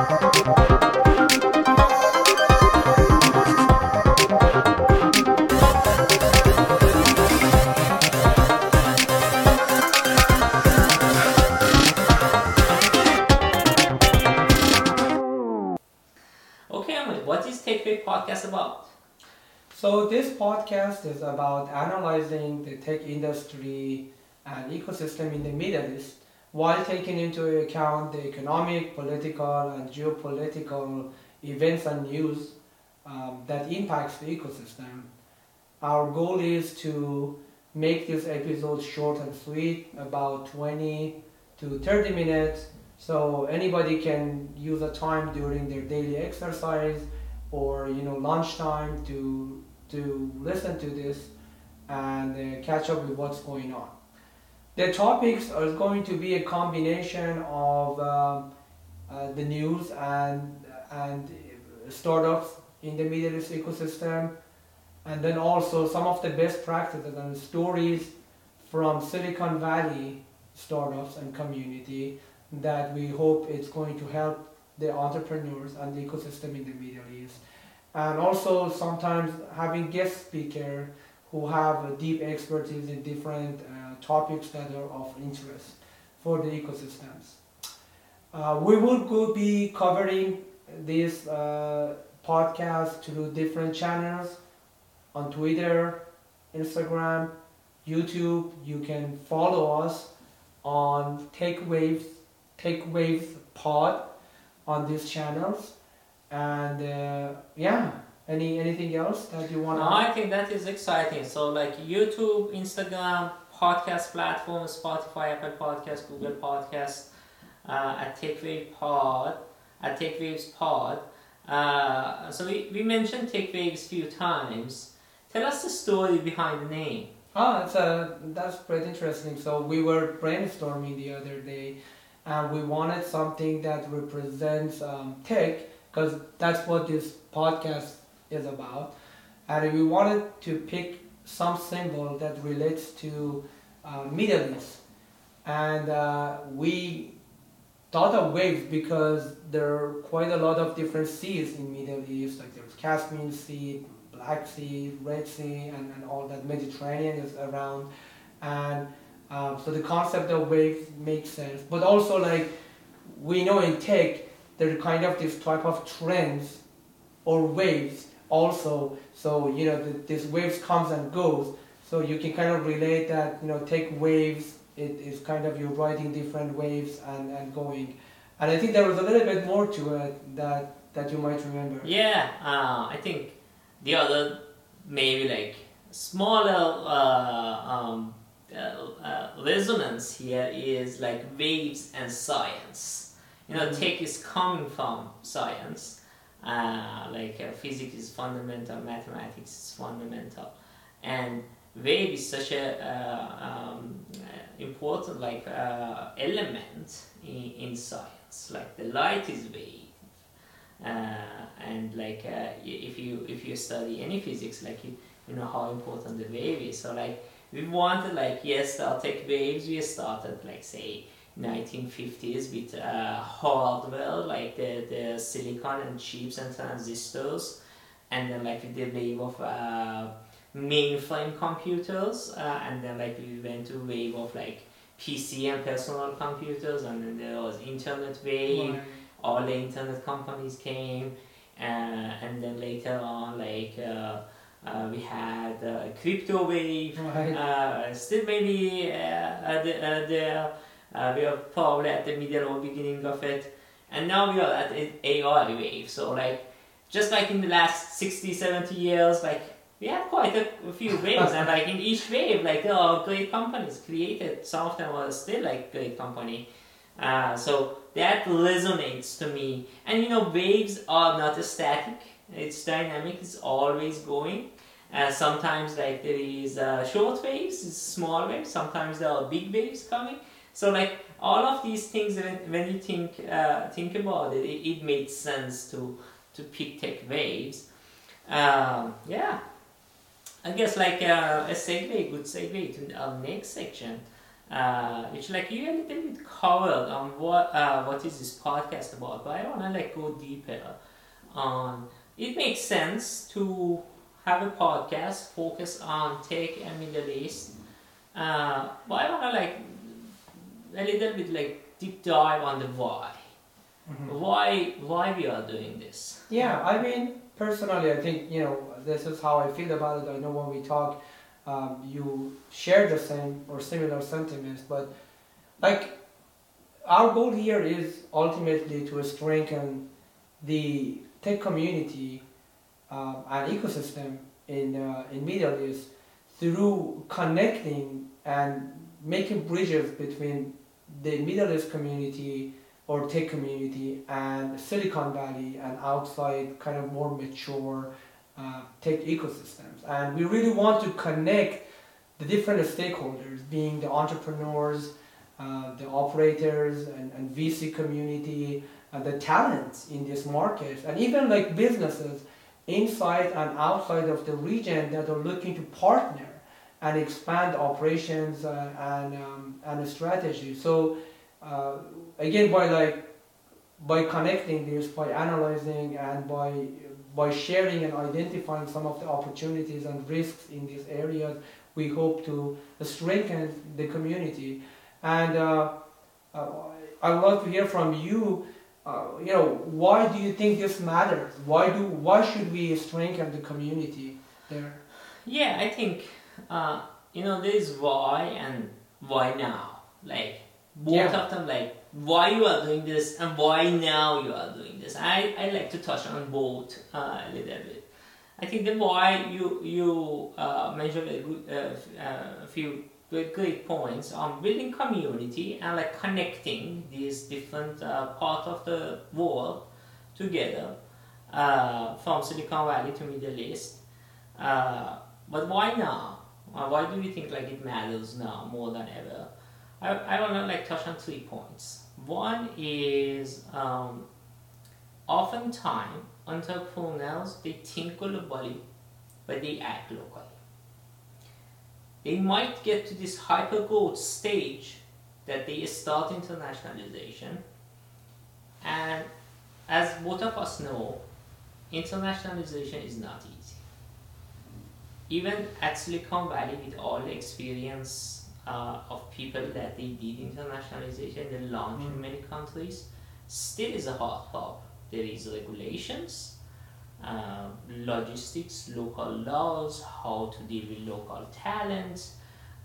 Okay, what is TechWave podcast about? So this podcast is about analyzing the tech industry and ecosystem in the Middle East while taking into account the economic, political, and geopolitical events and news um, that impacts the ecosystem. Our goal is to make this episode short and sweet, about 20 to 30 minutes, so anybody can use a time during their daily exercise or you know lunchtime to to listen to this and uh, catch up with what's going on. The topics are going to be a combination of um, uh, the news and and startups in the Middle East ecosystem, and then also some of the best practices and stories from Silicon Valley startups and community that we hope it's going to help the entrepreneurs and the ecosystem in the Middle East. And also sometimes having guest speaker who have deep expertise in different uh, topics that are of interest for the ecosystems. Uh, we will be covering this uh, podcast through different channels on Twitter, Instagram, YouTube. You can follow us on Tech Waves Tech Waves Pod on these channels. And uh, yeah, any anything else that you want? No, I think that is exciting. So like YouTube, Instagram, podcast platforms, Spotify, Apple Podcast, Google Podcast, uh, at TechWave Pod, at TechWaves Pod. Uh, so we, we mentioned TechWaves a few times. Tell us the story behind the name. Oh, that's, uh, that's pretty interesting. So we were brainstorming the other day and we wanted something that represents um, tech because that's what this podcast is about. And we wanted to pick some symbol that relates to uh, Middle East. And uh, we thought of waves because there are quite a lot of different seas in Middle East. Like there's Caspian Sea, Black Sea, Red Sea and, and all that Mediterranean is around. And um, so the concept of waves makes sense. But also like we know in tech, there are kind of this type of trends or waves also. So you know the, this waves comes and goes. So you can kind of relate that you know tech waves. It is kind of you're riding different waves and, and going. And I think there was a little bit more to it that that you might remember. Yeah, uh, I think the other maybe like smaller uh, um, uh, uh, resonance here is like waves and science. You know, mm-hmm. tech is coming from science. Uh, like uh, physics is fundamental, mathematics is fundamental, and wave is such a uh, um, important like uh, element in, in science. Like the light is wave, and like if you if you study any physics, like you you know how important the wave is. So like we wanted like yes our tech waves we started like say 1950s with uh, hardware like the, the silicon and chips and transistors and then like with the wave of uh, mainframe computers uh, and then like we went to wave of like PC and personal computers and then there was internet wave all the internet companies came uh, and then later on like uh, uh, we had uh, crypto wave. Right. Uh, still maybe uh, the, uh, the uh, we are probably at the middle or beginning of it, and now we are at AI wave. So like just like in the last 60, 70 years, like we had quite a, a few waves, and like in each wave, like there are great companies created. Some of them are still like great company. Uh, so that resonates to me. And you know, waves are not static it's dynamic it's always going uh, sometimes like there is uh, short waves small waves sometimes there are big waves coming so like all of these things when, you think uh, think about it, it, it makes sense to to pick tech waves um, yeah I guess like uh, a segue good segue to our next section uh, which like you a little bit covered on what uh, what is this podcast about, but I wanna like go deeper on. It makes sense to have a podcast focus on tech and Middle East, uh, but I wanna like a little bit like deep dive on the why. Mhm. Why why we are doing this? Yeah, I mean, personally, I think, you know, this is how I feel about it. I know when we talk, um, you share the same or similar sentiments, but like, our goal here is ultimately to strengthen the tech community um, and ecosystem in, uh, in Middle East through connecting and making bridges between the Middle East community or tech community and Silicon Valley and outside kind of more mature uh, tech ecosystems. And we really want to connect the different stakeholders, being the entrepreneurs, uh, the operators and, and VC community, and the talents in this market, and even like businesses inside and outside of the region that are looking to partner and expand operations uh, and, um, and strategy. So uh, again by like by connecting this by analyzing and by by sharing and identifying some of the opportunities and risks in these areas we hope to strengthen the community. And uh, uh, i would love to hear from you uh, you know why do you think this matters? Why do why should we strengthen the community there? Yeah, I think uh, you know there is why and why now. Like both Yeah. of them, like why you are doing this and why now you are doing this. I, I like to touch on both uh, a little bit. I think the why you you uh, mentioned a, good, uh, uh, a few good, great points on building community and like connecting these different uh, parts of the world together uh, from Silicon Valley to Middle East. Uh, but why now? Uh, why do you think like it matters now more than ever? I, I want to like touch on three points. One is um, oftentimes entrepreneurs they think globally, but they act locally. They might get to this hyper growth stage that they start internationalization, and as both of us know, internationalization is not easy. Even at Silicon Valley, with all the experience uh, of people that they did internationalization, they launched in Mm. many countries, still is a hard problem. There is regulations, uh, logistics, local laws, how to deal with local talent,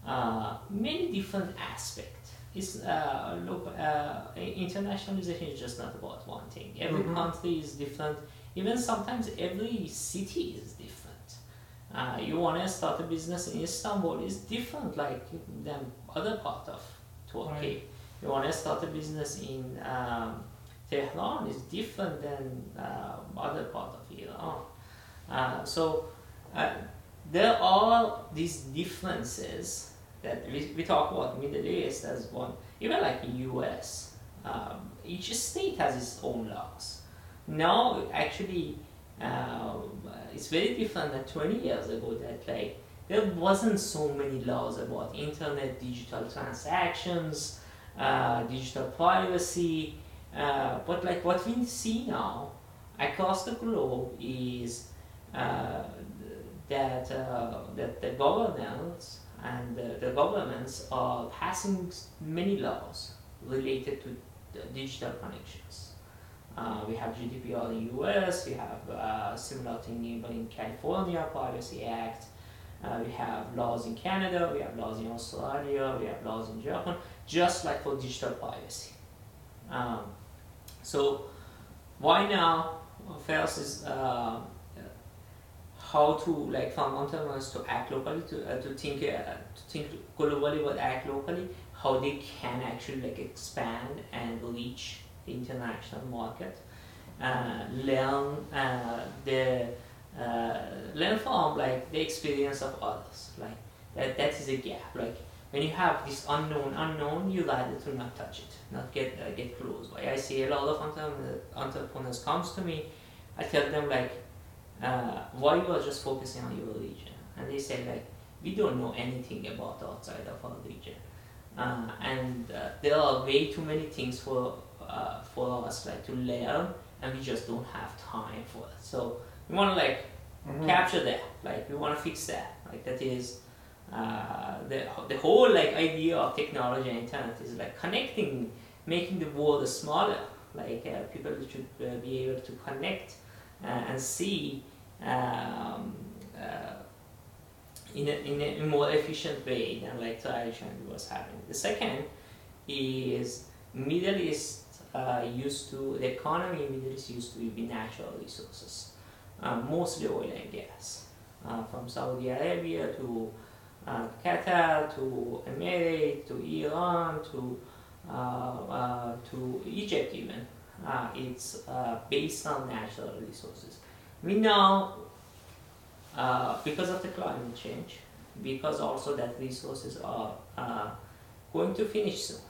uh, many different aspects. It's uh, local, uh, internationalization is just not about one thing. Every Mhm. country is different. Even sometimes every city is different. Uh, you want to start a business in Istanbul is different like than other part of Turkey. Right. You want to start a business in um, Tehran is different than uh, other part of Iran. Uh, so uh, there are these differences that we, we talk about Middle East as one, even like in US, um, each state has its own laws. Now actually uh, it's very different than 20 years ago that like there wasn't so many laws about internet digital transactions, uh, digital privacy, uh, but like what we see now across the globe is uh, that uh, that the governments and the, governments are passing many laws related to the digital connections. Uh, we have GDPR in the US, we have uh, similar thing even in California, Privacy Act. Uh, we have laws in Canada, we have laws in Australia, we have laws in Japan, just like for digital privacy. Um, so why now? First is uh, how to like from entrepreneurs to act locally, to, uh, to think uh, to think globally but act locally. How they can actually like expand and reach international market. Uh, learn uh, the uh, learn from like the experience of others. Like that that is a gap. Like when you have this unknown unknown, you rather to not touch it, not get uh, get close. Why I see a lot of entrepreneurs, comes to me, I tell them like, uh, why you are just focusing on your region, and they say like, we don't know anything about outside of our region. uh, and there are way too many things for uh, for us like to learn, and we just don't have time for it. So we want to like Mhm. capture that, like we want to fix that. Like that is uh, the the whole like idea of technology and internet is like connecting, making the world smaller. Like uh, people should uh, be able to connect uh, and see um, uh, in, a, in a more efficient way than like traditionally was happening. The second is Middle East uh, used to the economy in Middle East used to be natural resources, uh, mostly oil and gas, uh, from Saudi Arabia to uh, Qatar to Emirates to Iran to uh, to Egypt even. It's based on natural resources. We know because of the climate change, because also that resources are going to finish soon,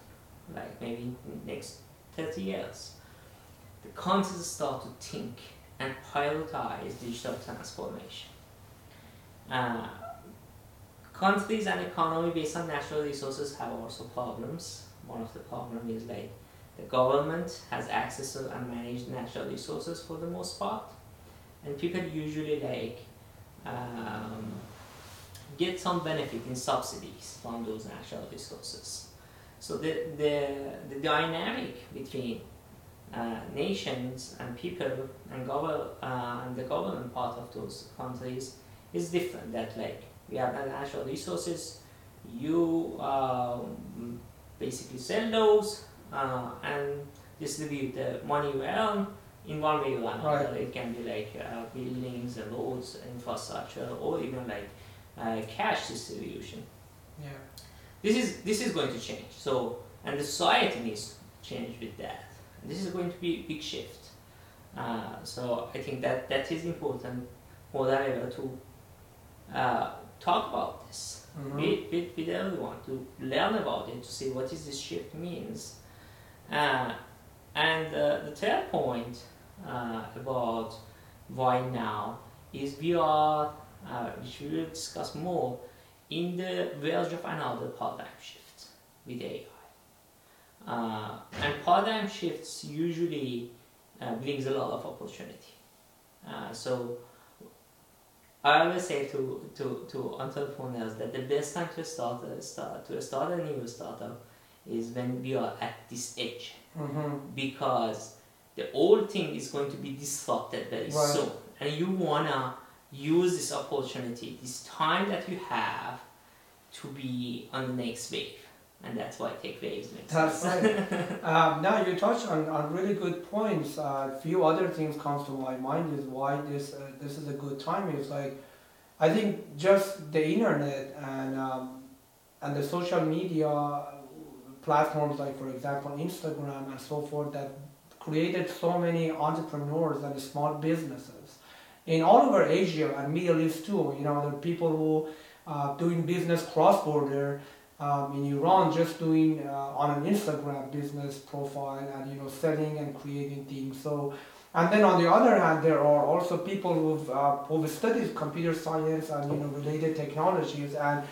like maybe next 30 years. The countries start to think and prioritize digital transformation. Uh, countries and economy based on natural resources have also problems. One of the problems is like the government has access to and manage natural resources for the most part, and people usually like um, get some benefit in subsidies from those natural resources. So the the, the dynamic between uh, nations and people and uh, and the government part of those countries is different. That like we have the natural resources, you um, basically sell those uh, and distribute the money you earn in one way or another. Right. It can be like uh, buildings, and roads, infrastructure, or even like uh, cash distribution. Yeah. This is this is going to change. So and the society needs to change with that. This is going to be a big shift. Uh, so I think that that is important more than ever to uh, talk about this Mhm. with, with, with everyone to learn about it to see what is this shift means. Uh, and uh, the third point uh, about why now is we are, uh, which we will discuss more, in the verge of another paradigm shift with AI. Uh, and paradigm shifts usually uh, brings a lot of opportunity. Uh, so I always say to, to, to entrepreneurs that the best time to start a start to start a new startup is when we are at this edge Mhm. because the old thing is going to be disrupted very Right. soon and you wanna use this opportunity this time that you have to be on the next wave and that's why tech waves makes That's sense. right. um, now you touched on, on really good points. A few other things comes to my mind is why this uh, this is a good time. It's like, I think just the internet and um, and the social media platforms like for example Instagram and so forth that created so many entrepreneurs and small businesses in all over Asia and Middle East too. You know, there are people who uh, doing business cross border um, in Iran just doing uh, on an Instagram business profile and you know selling and creating things. So, and then on the other hand, there are also people who've uh, who've studied computer science and you know related technologies and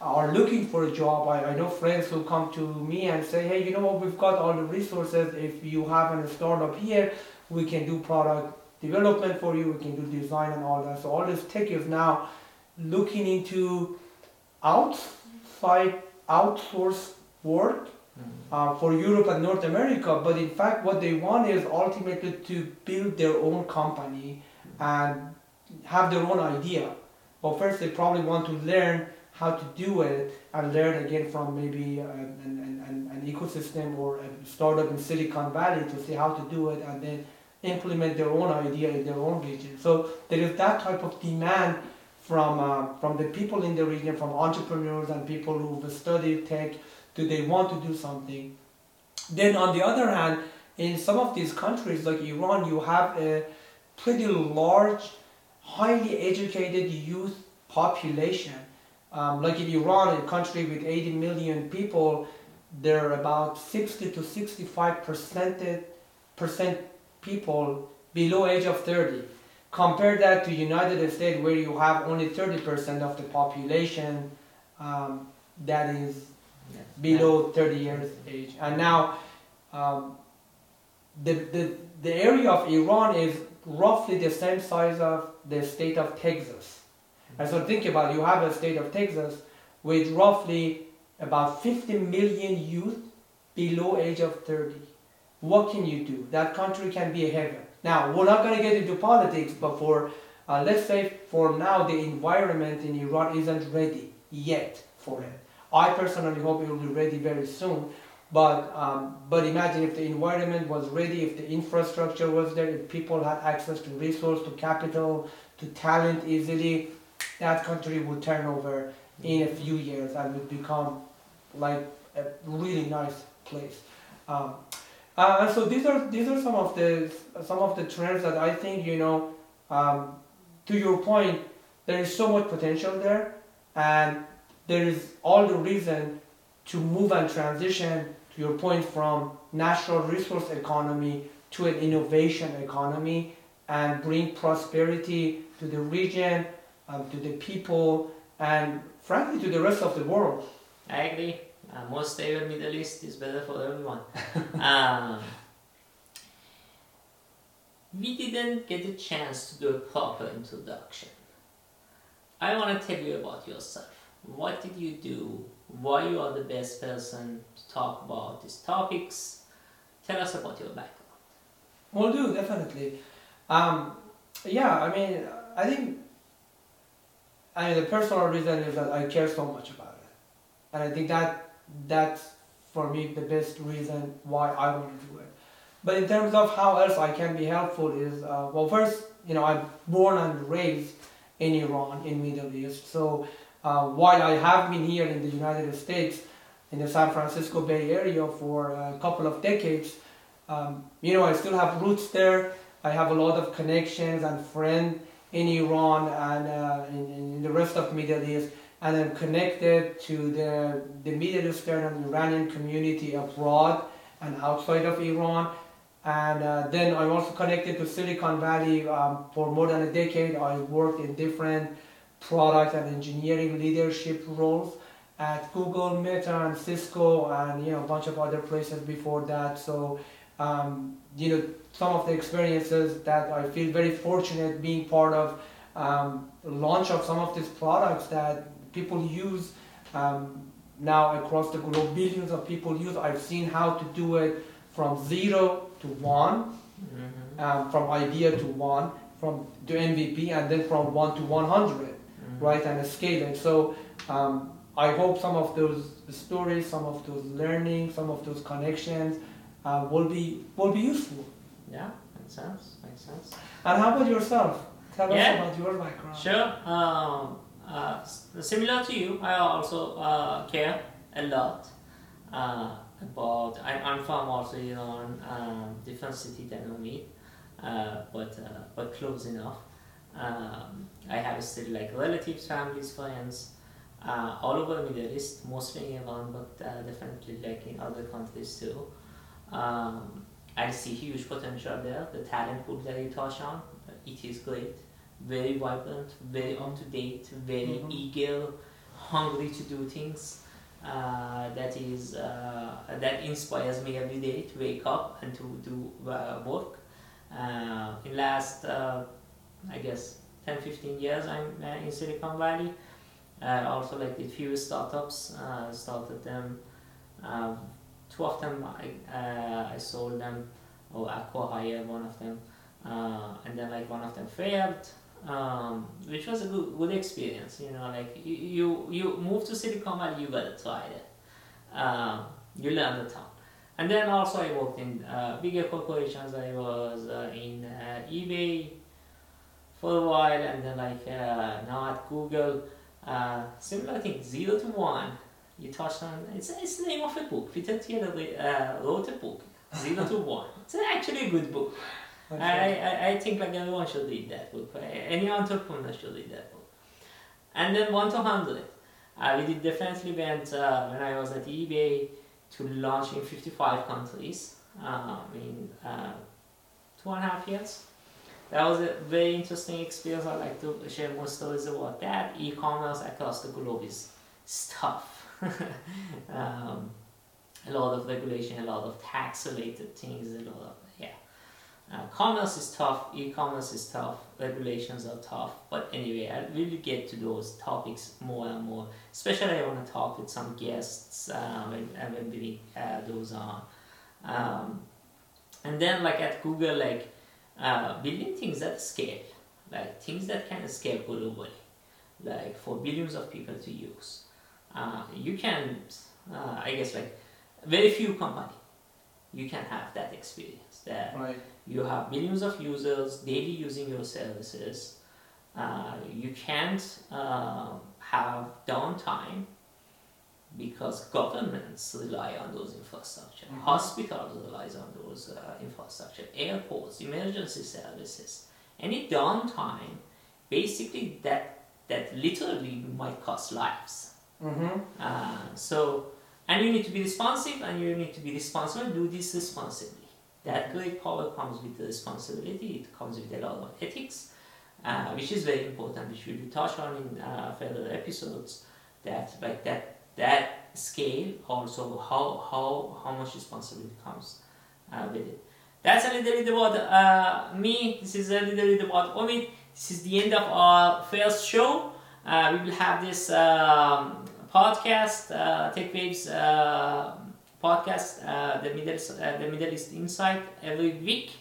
are looking for a job. I, I know friends who come to me and say, hey, you know what, we've got all the resources. If you have a startup here, we can do product development for you. We can do design and all that. So all this tech is now looking into outside outsource work Mm. uh, for Europe and North America, but in fact, what they want is ultimately to build their own company and have their own idea. But first, they probably want to learn how to do it and learn again from maybe an, an, an, an ecosystem or a startup in Silicon Valley to see how to do it and then implement their own idea in their own region. So there is that type of demand from uh, from the people in the region, from entrepreneurs and people who've studied tech do they want to do something? Then on the other hand, in some of these countries like Iran, you have a pretty large, highly educated youth population. Um, like in Iran, a country with 80 million people, there are about 60 to 65 percent percent people below age of 30. Compare that to United States, where you have only 30 percent of the population um, that is Yeah. below 30 years age. And now, um, the, the, the area of Iran is roughly the same size of the state of Texas. And so think about it, you have a state of Texas with roughly about 50 million youth below age of 30. What can you do? That country can be a heaven. Now, we're not going to get into politics, but for, uh, let's say for now, the environment in Iran isn't ready yet for it. I personally hope it will be ready very soon. But, um, but imagine if the environment was ready, if the infrastructure was there, if people had access to resource, to capital, to talent easily, that country would turn over in a few years and would become like a really nice place. Um, uh, so these are these are some of the some of the trends that I think you know. Um, to your point, there is so much potential there, and there is all the reason to move and transition to your point from natural resource economy to an innovation economy and bring prosperity to the region, um, to the people, and frankly to the rest of the world. I agree. A more stable Middle East is better for everyone. um, we didn't get a chance to do a proper introduction. I want to tell you about yourself. What did you do? Why you are the best person to talk about these topics? Tell us about your background. Will do definitely. Um, yeah, I mean, I think, I mean, the personal reason is that I care so much about it, and I think that that's for me the best reason why I want to do it. But in terms of how else I can be helpful is, uh, well, first, you know, I'm born and raised in Iran, in Middle East. So uh, while I have been here in the United States, in the San Francisco Bay Area for a couple of decades, um, you know, I still have roots there. I have a lot of connections and friends in Iran and uh, in, in, the rest of Middle East, and I'm connected to the, the Middle Eastern and Iranian community abroad and outside of Iran. And uh, then I'm also connected to Silicon Valley um, for more than a decade. I worked in different product and engineering leadership roles at Google, Meta, and Cisco, and you know a bunch of other places before that. So um, you know some of the experiences that I feel very fortunate being part of um, launch of some of these products that people use um, now across the globe. Billions of people use. I've seen how to do it from zero to one, mm-hmm. um, from idea to one, from to MVP, and then from one to 100 mm-hmm. right? And scale it. So um, I hope some of those stories, some of those learning, some of those connections uh, will be will be useful. Yeah, makes sense. Makes sense. And how about yourself? Tell yeah. us about your background. Sure. Um, uh, similar to you, I also uh, care a lot uh, about. I, I'm from also you know um, different city than Omid, uh, but uh, but close enough. Um, I have still like relatives, families, friends, uh, all over the Middle East, mostly in Iran, but definitely like in other countries too. Um, I see huge potential there. The talent pool that you touch on, it is great, very vibrant, very up to date, very mm-hmm. eager, hungry to do things. Uh, that is uh, that inspires me every day to wake up and to do uh, work. Uh, in last I guess 10 15 years I'm uh, in Silicon Valley. I also like did few startups, uh, started them. Um, two of them I, uh, I sold them or acquired one of them, uh, and then like one of them failed. Um, which was a good, good experience, you know, like you, you, you move to Silicon Valley, you gotta try it. Um, you learn the ton. And then also I worked in uh, bigger corporations. I was uh, in uh, eBay, for a while and then like uh, now at Google uh, similar thing zero to one you touched on it's, it's the name of a book Peter Thiel uh, wrote a book zero to one it's actually a good book I, I, I think like everyone should read that book any entrepreneur should read that book and then 1 to 100 uh, we did definitely went uh, when I was at eBay to launch in 55 countries um, in uh, two and a half years that was a very interesting experience. I like to share more stories about that. E-commerce across the globe is tough. um, a lot of regulation, a lot of tax related things, a lot of. Uh, commerce is tough, e-commerce is tough, regulations are tough. But anyway, I really get to those topics more and more. Especially, I want to talk with some guests uh, when, when we uh, those on. Um, and then, like at Google, like uh, building things at scale, like things that can scale globally, like for billions of people to use. Uh, you can, uh, I guess, like very few company, you can have that experience. That Right. You have millions of users daily using your services. Uh, you can't uh, have downtime because governments rely on those infrastructure. Mhm. Hospitals rely on those uh, infrastructure. Airports, emergency services. Any downtime, basically that that literally might cost lives. Mm-hmm. Uh, so, and you need to be responsive and you need to be responsible, do this responsibly. That great power comes with the responsibility, it comes with a lot of ethics, uh, which is very important, which we will touch on in uh, further episodes. That, like that, that scale also how, how, how much responsibility comes uh, with it. That's a little bit about uh, me. This is a little bit about Omid. This is the end of our first show. Uh, we will have this um, podcast, uh, Tech Waves podcast, uh, the Middle uh, the Middle East Insight every week.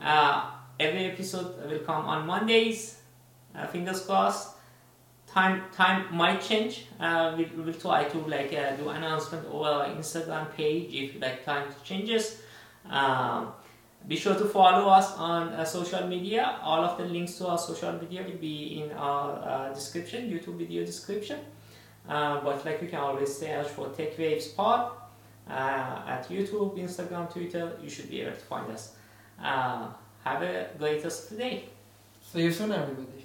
Uh, every episode will come on Mondays. Uh, fingers crossed. Time time might change. Uh, we will try to like do announcement over our Instagram page if like time changes. Um, be sure to follow us on uh, social media. All of the links to our social media will be in our uh, description, YouTube video description. Uh, but like you can always search for Tech Waves Pod at YouTube, Instagram, Twitter. You should be able to find us. Uh, have a great day. See you soon, everybody.